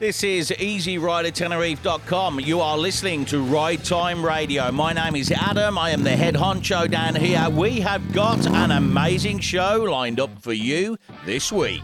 This is EasyRiderTenerife.com. You are listening to Ride Time Radio. My name is Adam. I am the head honcho down here. We have got an amazing show lined up for you this week.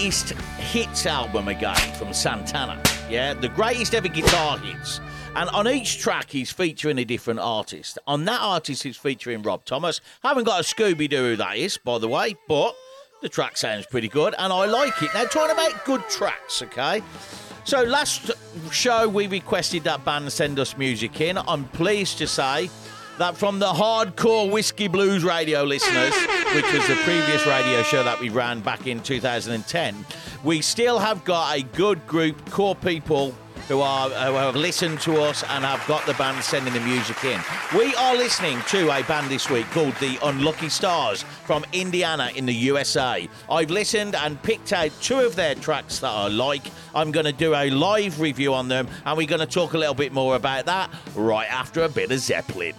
Greatest hits album again from Santana. Yeah, the greatest ever guitar hits. And on each track, he's featuring a different artist. On that artist, he's featuring Rob Thomas. Haven't got a Scooby Doo who that is, by the way, but the track sounds pretty good and I like it. Now, talking about good tracks, okay? So, last show we requested that band send us music in. I'm pleased to say that from the hardcore whiskey blues radio listeners, which was the previous radio show that we ran back in 2010, we still have got a good group, core people who are who have listened to us and have got the band sending the music in. We are listening to a band this week called the Unlucky Stars from Indiana in the USA. I've listened and picked out two of their tracks that I like. I'm going to do a live review on them and we're going to talk a little bit more about that right after a bit of Zeppelin.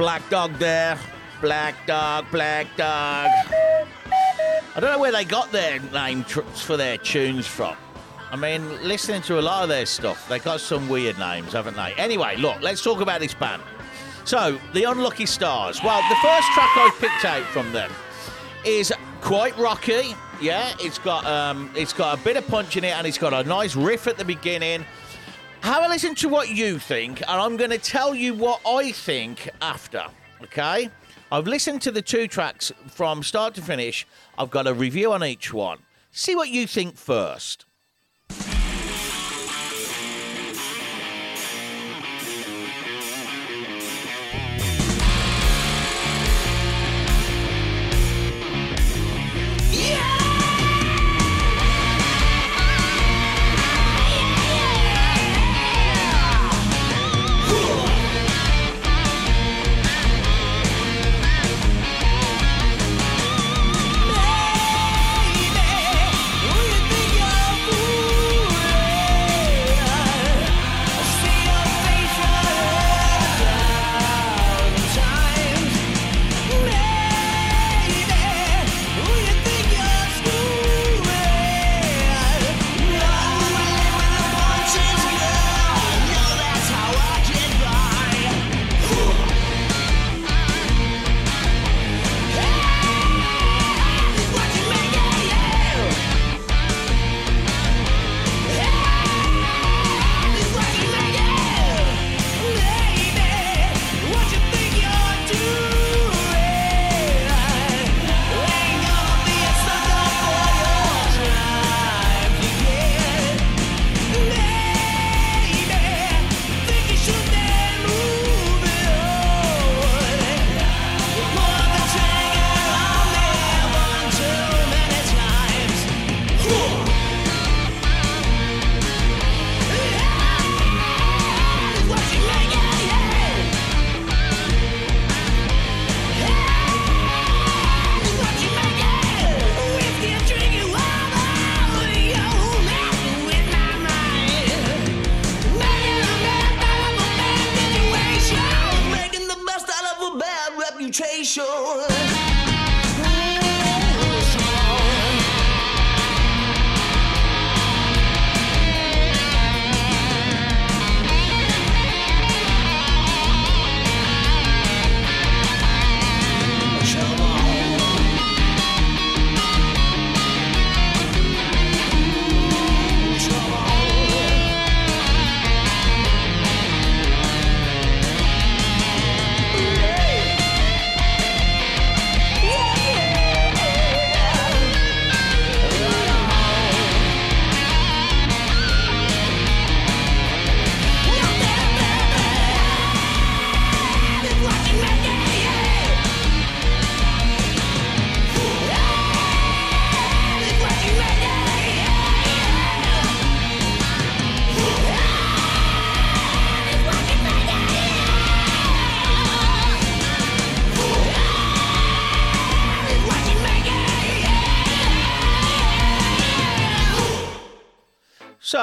Black Dog there. Black Dog, Black Dog. I don't know where they got their name for their tunes from. I mean, listening to a lot of their stuff, they got some weird names, haven't they? Anyway, look, let's talk about this band. So, the Unlucky Stars. Well, the first track I've picked out from them is quite rocky. Yeah, it's got um, it's got a bit of punch in it, and it's got a nice riff at the beginning. Have a listen to what you think, and I'm going to tell you what I think after. Okay? I've listened to the two tracks from start to finish. I've got a review on each one. See what you think first.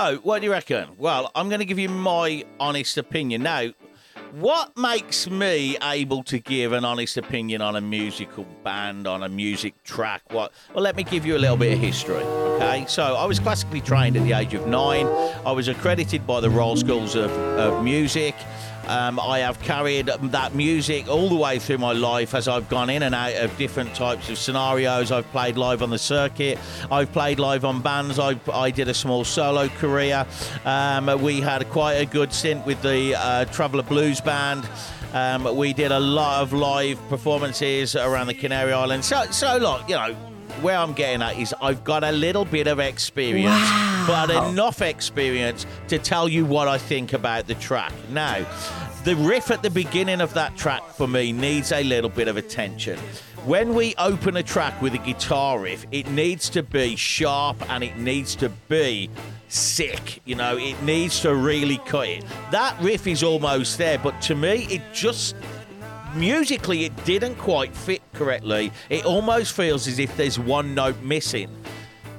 So, what do you reckon? Well, I'm going to give you my honest opinion. Now, what makes me able to give an honest opinion on a musical band, on a music track? What? Well, let me give you a little bit of history. Okay, so I was classically trained at the age of nine. I was accredited by the Royal Schools of, of Music. Um, I have carried that music all the way through my life as I've gone in and out of different types of scenarios. I've played live on the circuit. I've played live on bands. I, I did a small solo career. Um, we had quite a good stint with the uh, Traveller Blues Band. Um, we did a lot of live performances around the Canary Islands. So, so look, you know, where I'm getting at is I've got a little bit of experience, wow. But enough experience to tell you what I think about the track. Now, the riff at the beginning of that track for me needs a little bit of attention. When we open a track with a guitar riff, it needs to be sharp and it needs to be sick. You know, it needs to really cut it. That riff is almost there, but to me, it just musically it didn't quite fit correctly. It almost feels as if there's one note missing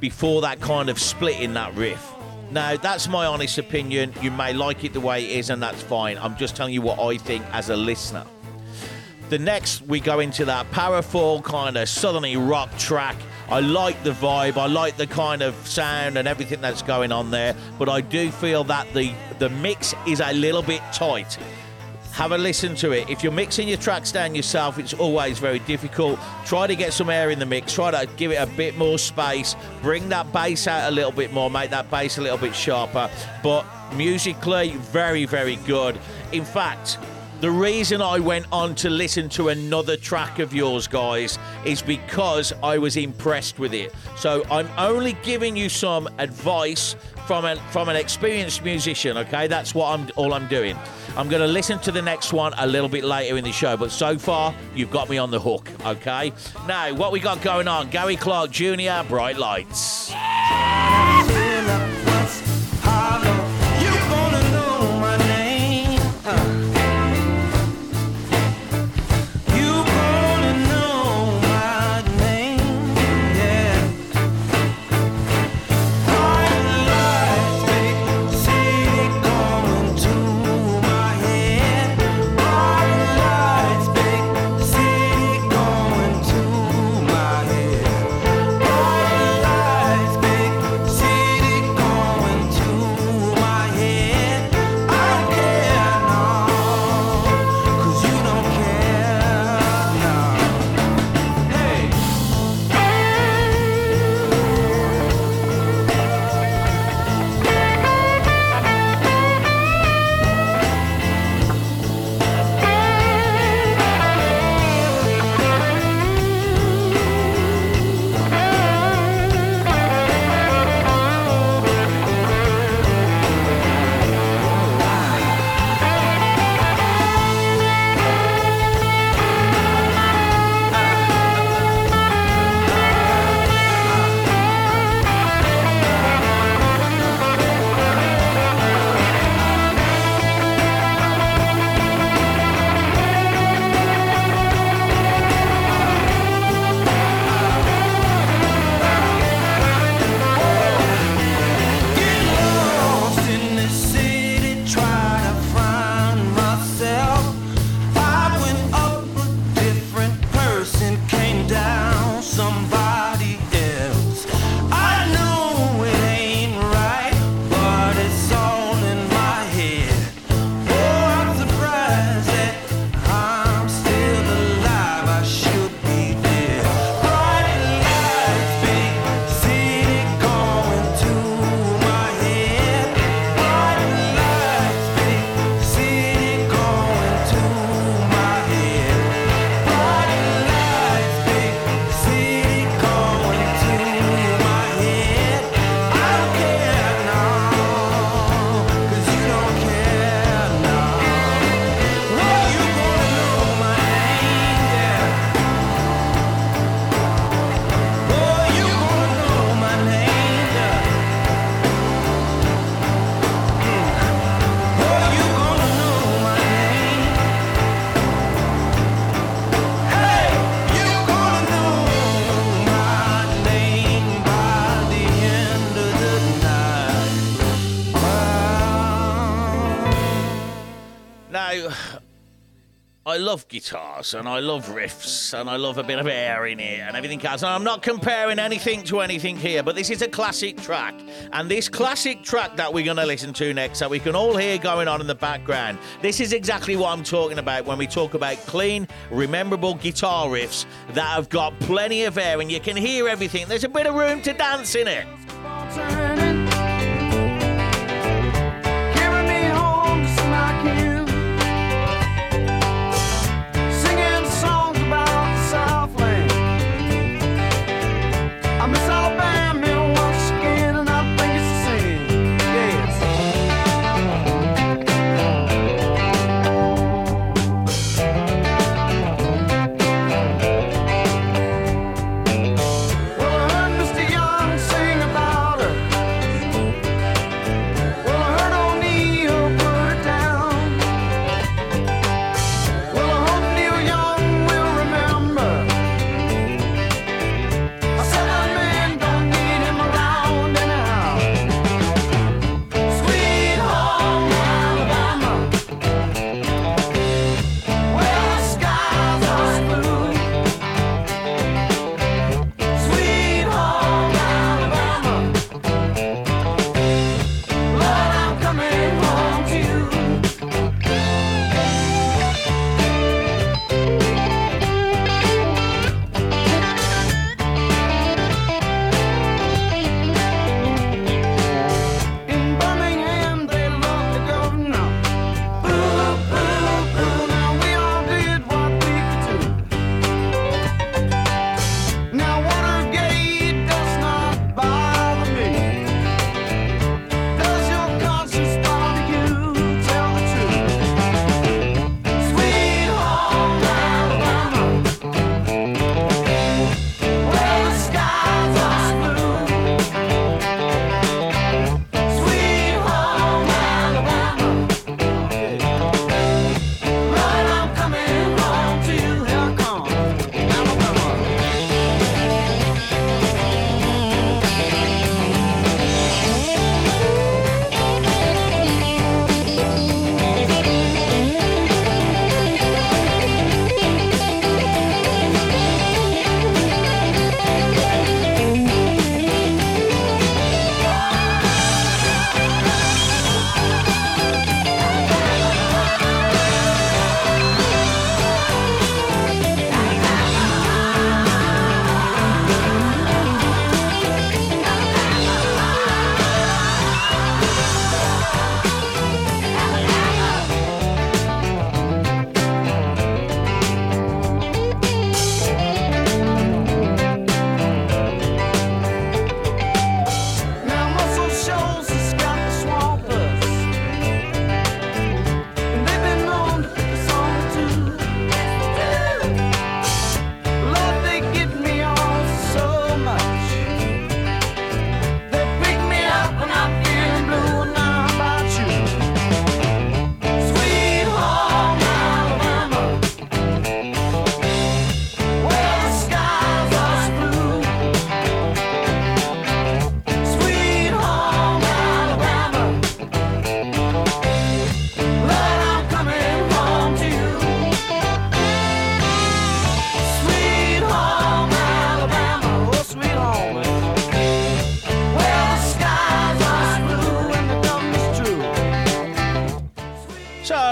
before that kind of split in that riff. Now, that's my honest opinion. You may like it the way it is, and that's fine. I'm just telling you what I think as a listener. The next, we go into that powerful kind of southerny rock track. I like the vibe. I like the kind of sound and everything that's going on there. But I do feel that the the mix is a little bit tight. Have a listen to it. If you're mixing your tracks down yourself, it's always very difficult. Try to get some air in the mix. Try to give it a bit more space. Bring that bass out a little bit more. Make that bass a little bit sharper. But musically, very, very good. In fact, the reason I went on to listen to another track of yours, guys, is because I was impressed with it. So I'm only giving you some advice from an from an experienced musician. Okay, that's what I'm all I'm doing. I'm going to listen to the next one a little bit later in the show, but so far you've got me on the hook. Okay, now what we got going on? Gary Clark Jr. Bright Lights. I love guitars and I love riffs and I love a bit of air in it and everything else. And I'm not comparing anything to anything here, but this is a classic track. And this classic track that we're going to listen to next, that we can all hear going on in the background, this is exactly what I'm talking about when we talk about clean, rememberable guitar riffs that have got plenty of air and you can hear everything. There's a bit of room to dance in it. promise I'll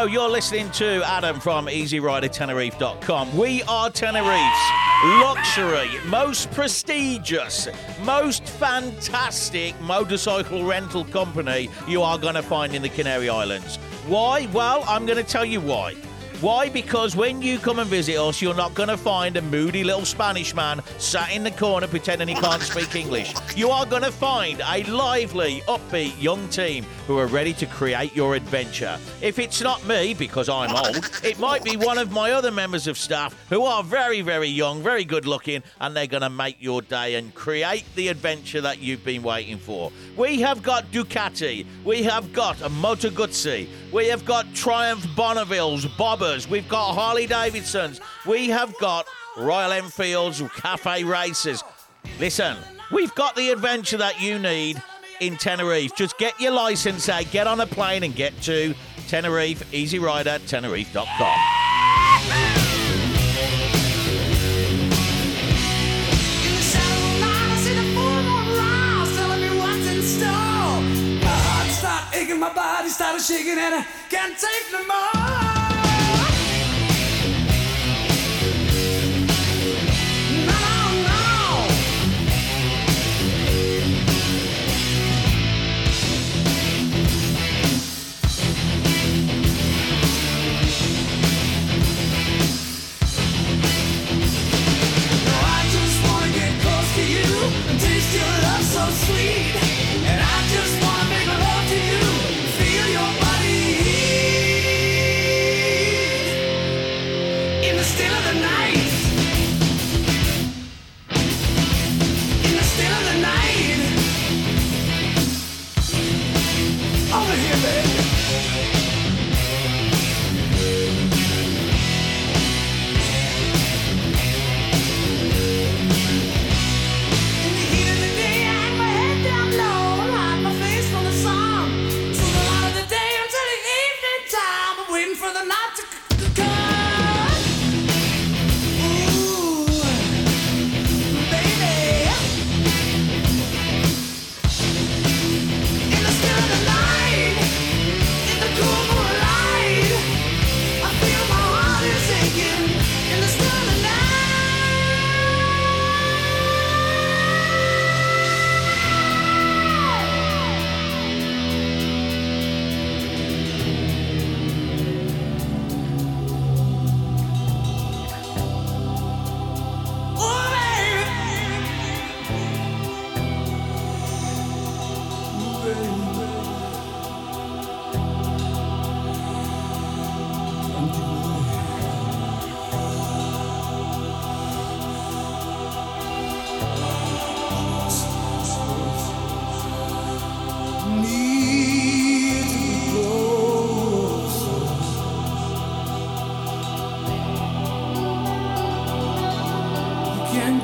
listening to Adam from EasyRiderTenerife.com. We are Tenerife's luxury, most prestigious, most fantastic motorcycle rental company you are going to find in the Canary Islands. Why? Well, I'm going to tell you why. Why? Because when you come and visit us, you're not going to find a moody little Spanish man sat in the corner pretending he can't speak English. You are going to find a lively, upbeat young team who are ready to create your adventure. If it's not me, because I'm old, it might be one of my other members of staff who are very, very young, very good looking, and they're going to make your day and create the adventure that you've been waiting for. We have got Ducati, we have got a Moto Guzzi, we have got Triumph Bonnevilles, We've got Harley Davidsons, we have got Royal Enfields, Cafe Racers. Listen, we've got the adventure that you need in Tenerife. Just get your license out, get on a plane, and get to Tenerife. Easy Rider tenerife.com. My body started shaking and I can't take no more.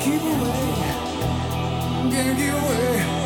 Keep away. Get away.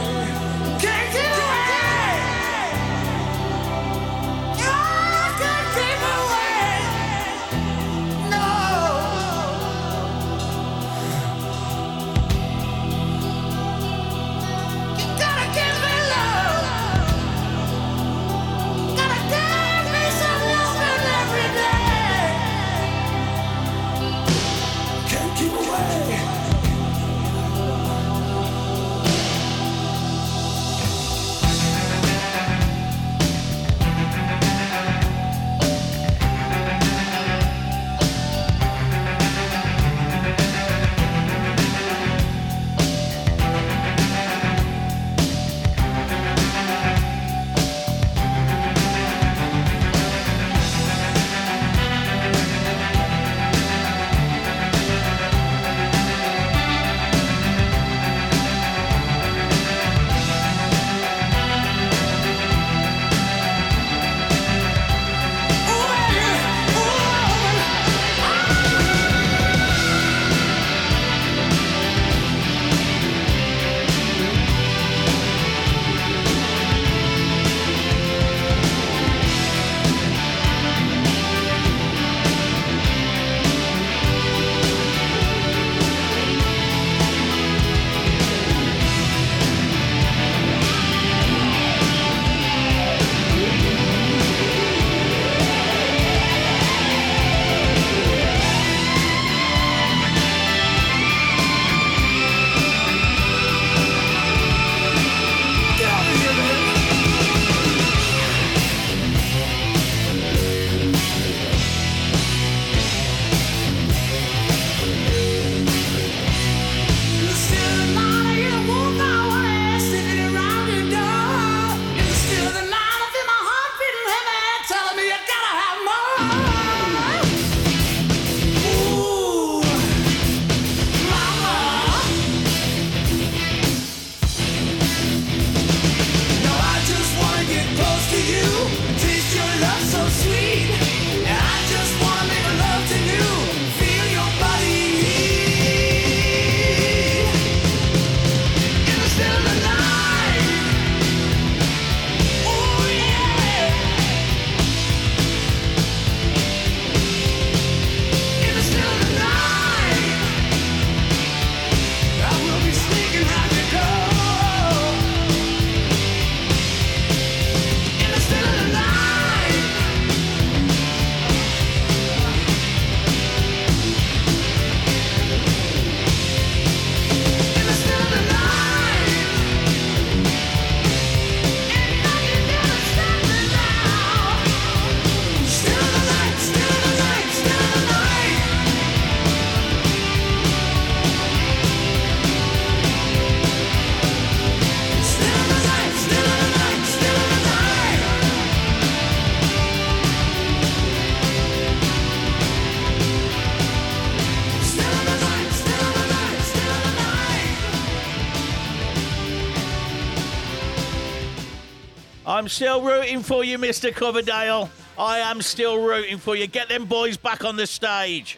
I'm still rooting for you, Mr. Coverdale. I am still rooting for you. Get them boys back on the stage.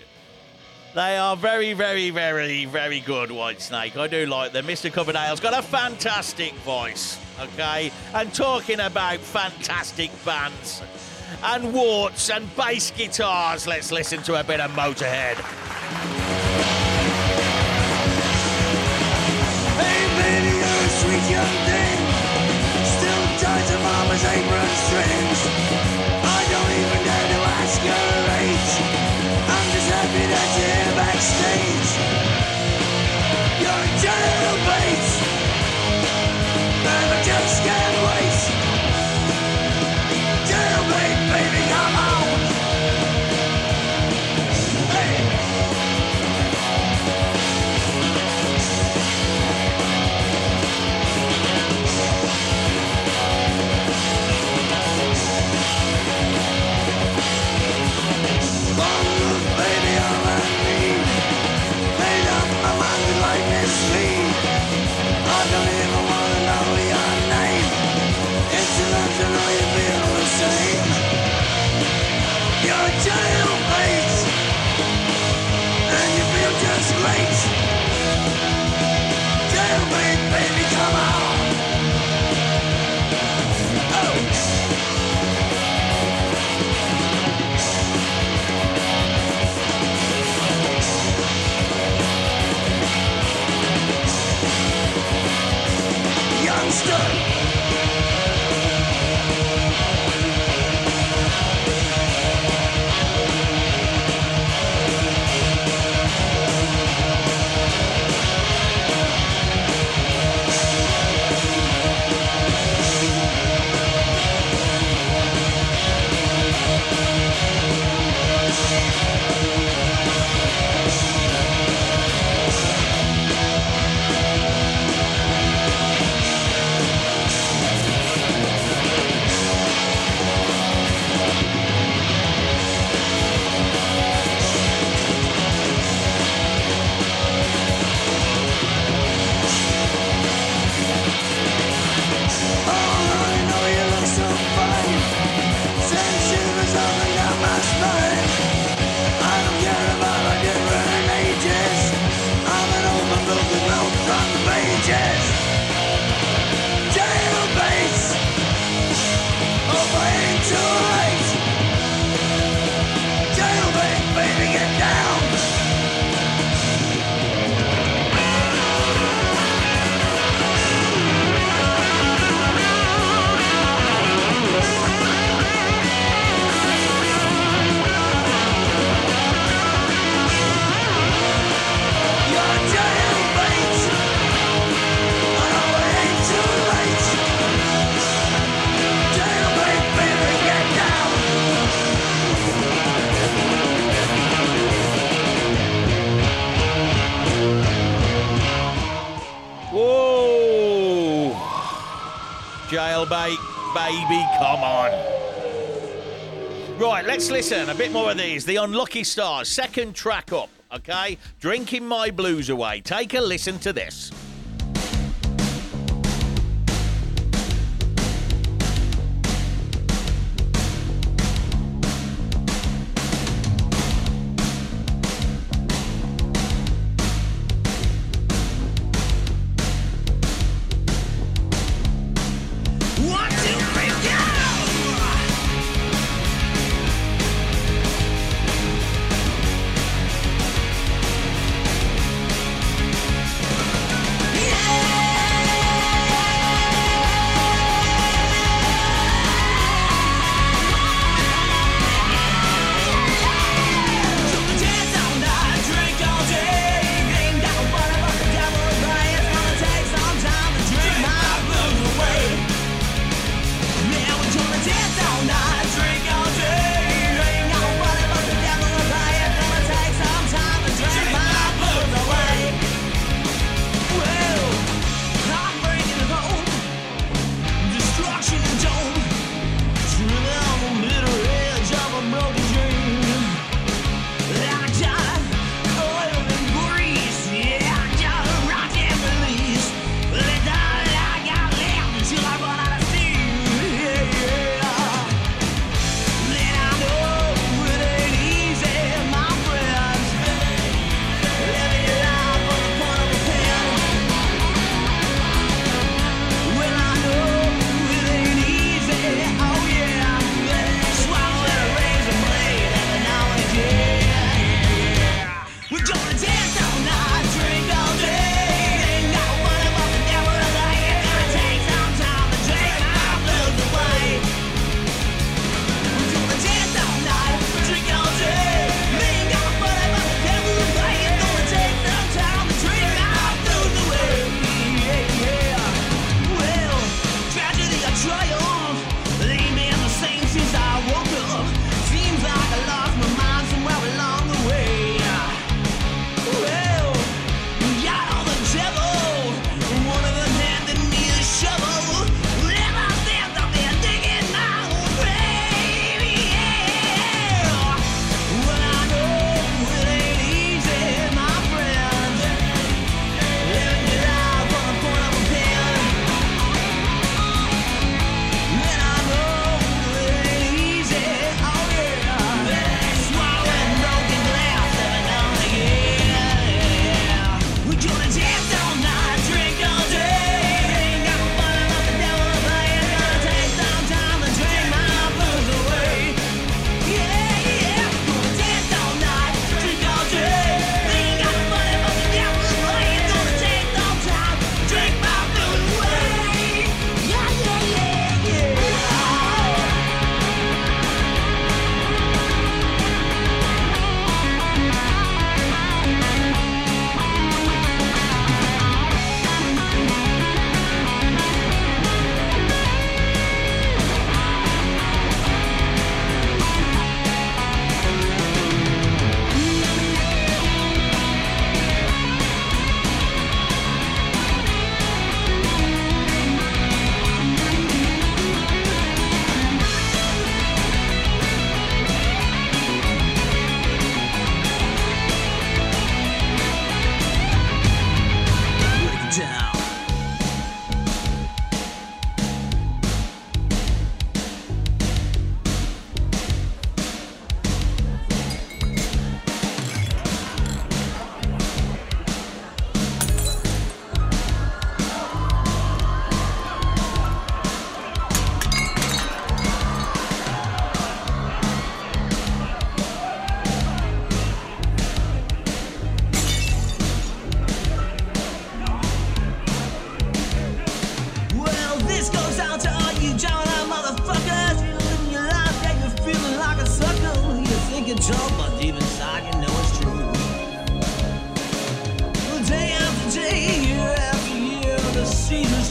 They are very, very, very, very good, Whitesnake. I do like them. Mr. Coverdale's got a fantastic voice, okay? And talking about fantastic bands and warts and bass guitars, let's listen to a bit of Motorhead. Hey baby, mama's apron strings I don't even dare to ask your age. I'm just happy that you're backstage You're a jailbait baby, come on. Right, let's listen. A bit more of these. The Unlucky Stars, second track up, okay? Drinking My Blues Away. Take a listen to this.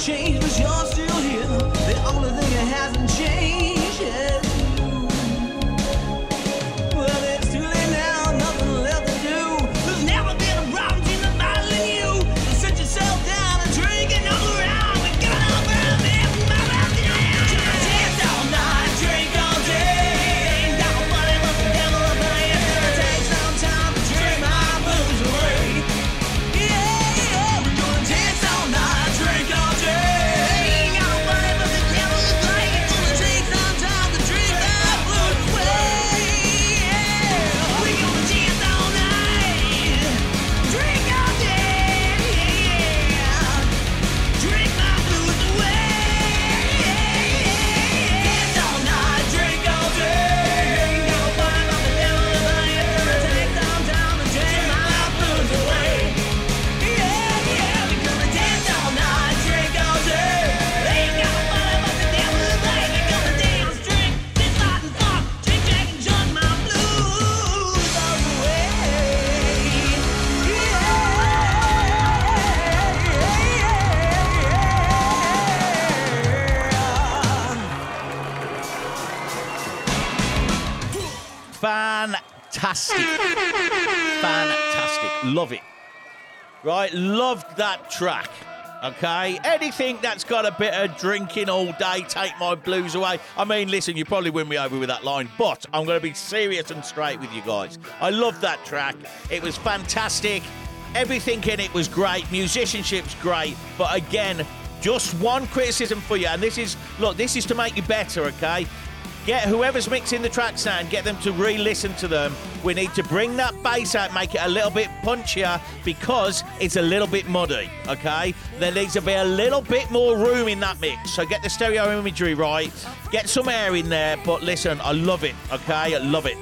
Changed, Fantastic. Fantastic. Love it. Right? Loved that track. Okay? Anything that's got a bit of drinking all day, take my blues away. I mean, listen, you probably win me over with that line, but I'm going to be serious and straight with you guys. I loved that track. It was fantastic. Everything in it was great. Musicianship's great. But again, just one criticism for you. And this is, look, this is to make you better, okay? Get whoever's mixing the tracks and get them to re-listen to them. We need to bring that bass out, make it a little bit punchier because it's a little bit muddy. Okay, there needs to be a little bit more room in that mix. So get the stereo imagery right, get some air in there. But listen, I love it. Okay, I love it.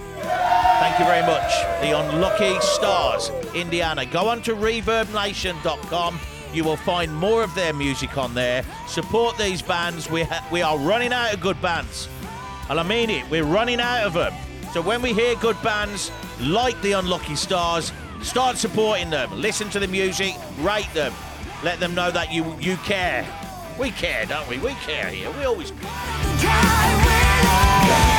Thank you very much. The Unlucky Stars, Indiana. Go on to ReverbNation.com. You will find more of their music on there. Support these bands. We ha- we are running out of good bands. And I mean it, we're running out of them. So when we hear good bands like the Unlucky Stars, start supporting them. Listen to the music, rate them. Let them know that you you care. We care, don't we? We care here. We always care.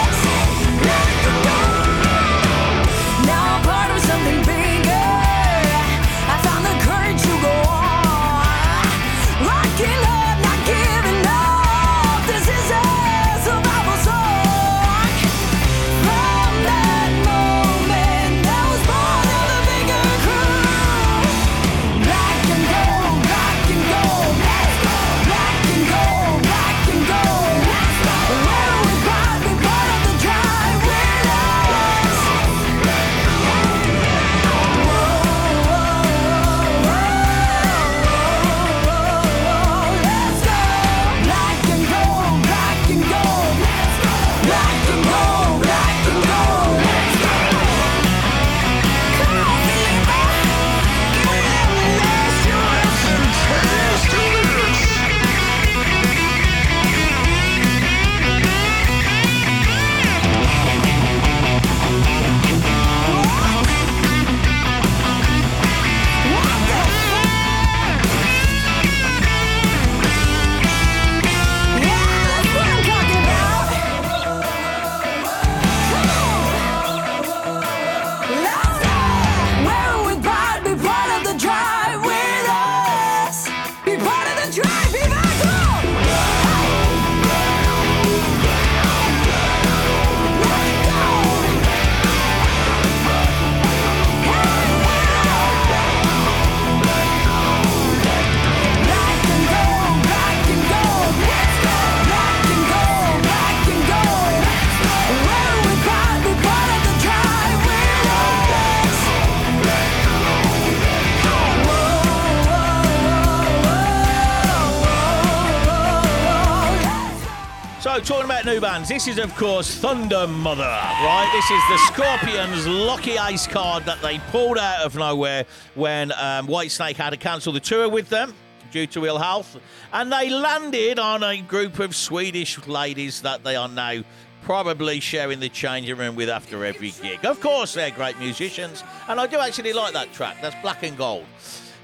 Bands, this is, of course, Thundermother, right? This is the Scorpions' lucky ace card that they pulled out of nowhere when um, Whitesnake had to cancel the tour with them due to ill health. And they landed on a group of Swedish ladies that they are now probably sharing the changing room with after every gig. Of course, they're great musicians, and I do actually like that track. That's Black and Gold.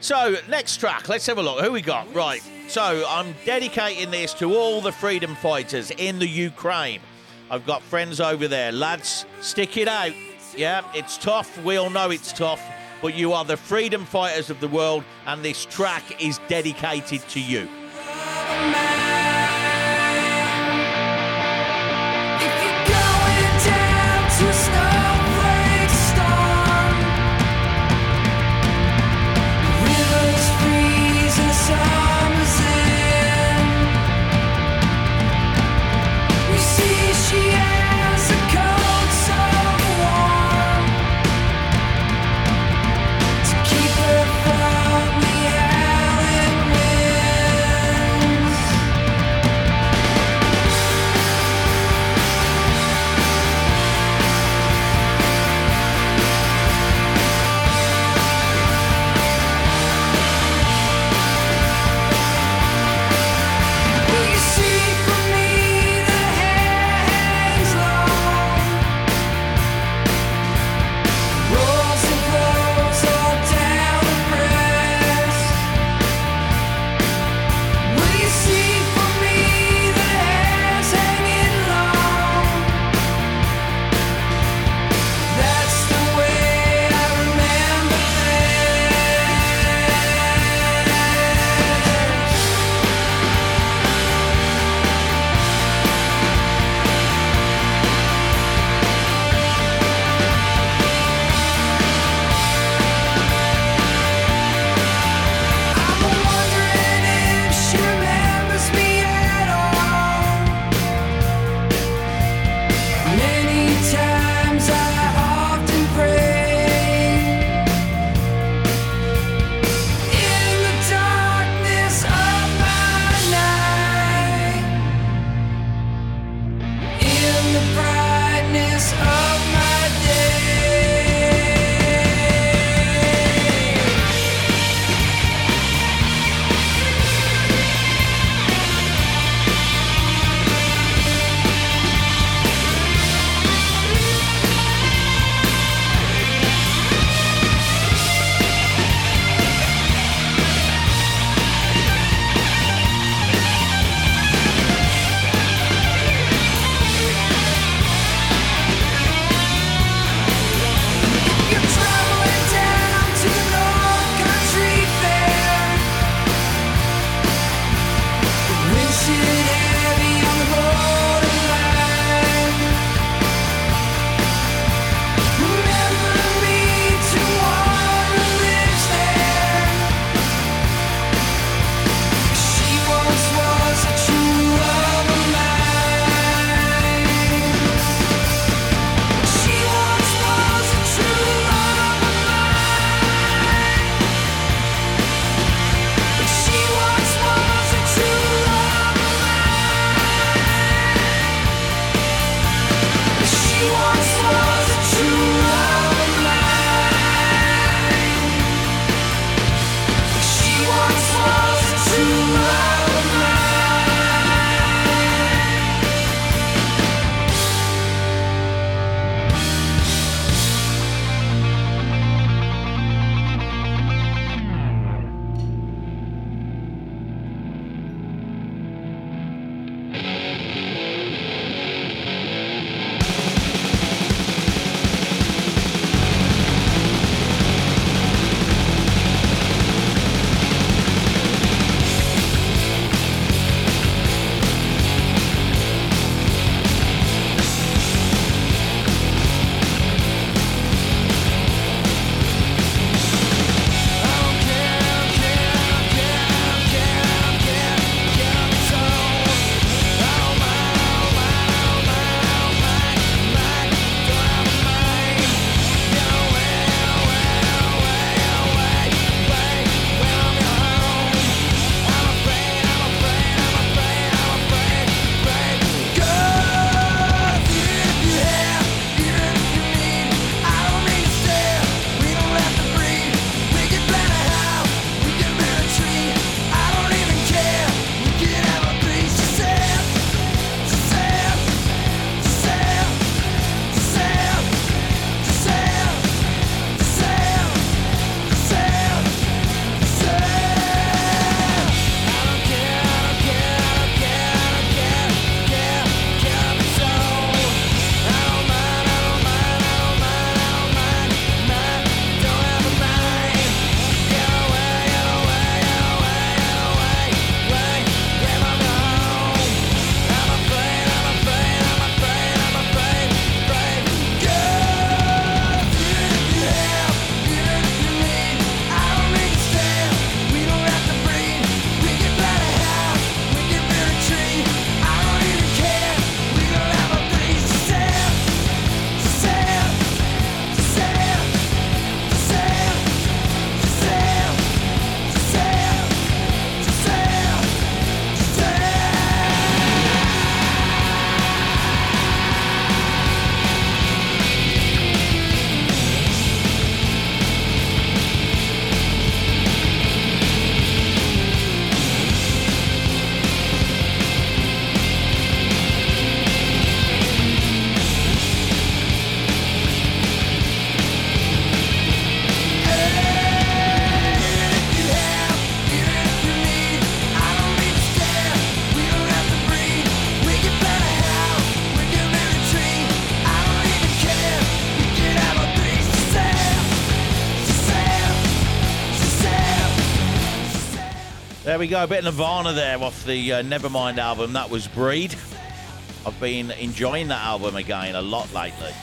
So, next track, let's have a look. Who we got? Right. So, I'm dedicating this to all the freedom fighters in the Ukraine. I've got friends over there. Lads, stick it out. Yeah, it's tough. We all know it's tough. But you are the freedom fighters of the world, and this track is dedicated to you. There we go, a bit of Nirvana there off the uh, Nevermind album. That was Breed. I've been enjoying that album again a lot lately.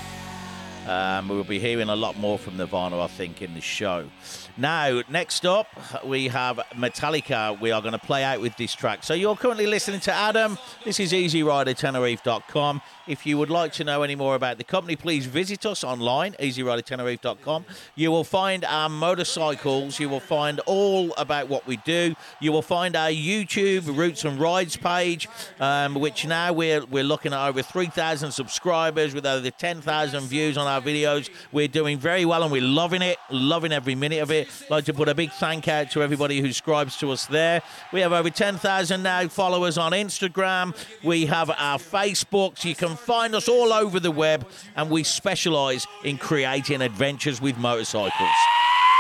Um, we'll be hearing a lot more from Nirvana, I think, in the show. Now, next up, we have Metallica. We are going to play out with this track. So you're currently listening to Adam. This is EasyRiderTenerife.com. If you would like to know any more about the company, please visit us online, EasyRiderTenerife.com. You will find our motorcycles. You will find all about what we do. You will find our YouTube Routes and Rides page, um, which now we're, we're looking at over 3,000 subscribers with over 10,000 views on our videos. We're doing very well and we're loving it, loving every minute of it. like to put a big thank out to everybody who subscribes to us there. We have over 10,000 now followers on Instagram. We have our Facebooks. You can find us all over the web, and we specialise in creating adventures with motorcycles.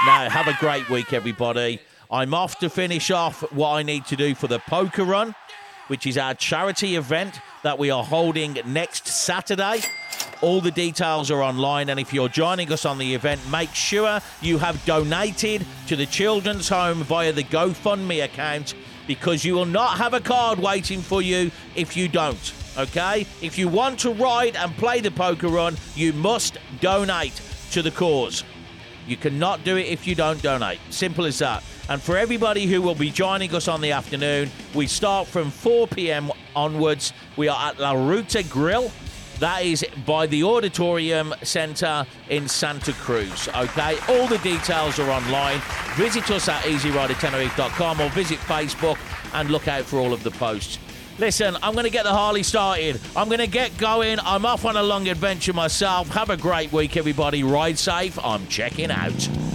Now, have a great week, everybody. I'm off to finish off what I need to do for the poker run, which is our charity event that we are holding next Saturday. All the details are online, and if you're joining us on the event, make sure you have donated to the children's home via the GoFundMe account because you will not have a card waiting for you if you don't. Okay? If you want to ride and play the poker run, you must donate to the cause. You cannot do it if you don't donate. Simple as that. And for everybody who will be joining us on the afternoon, we start from 4 p.m. onwards. We are at La Ruta Grill. That is by the Auditorium Centre in Santa Cruz. Okay, all the details are online. Visit us at easyridertenerife.com or visit Facebook and look out for all of the posts. Listen, I'm going to get the Harley started. I'm going to get going. I'm off on a long adventure myself. Have a great week, everybody. Ride safe. I'm checking out.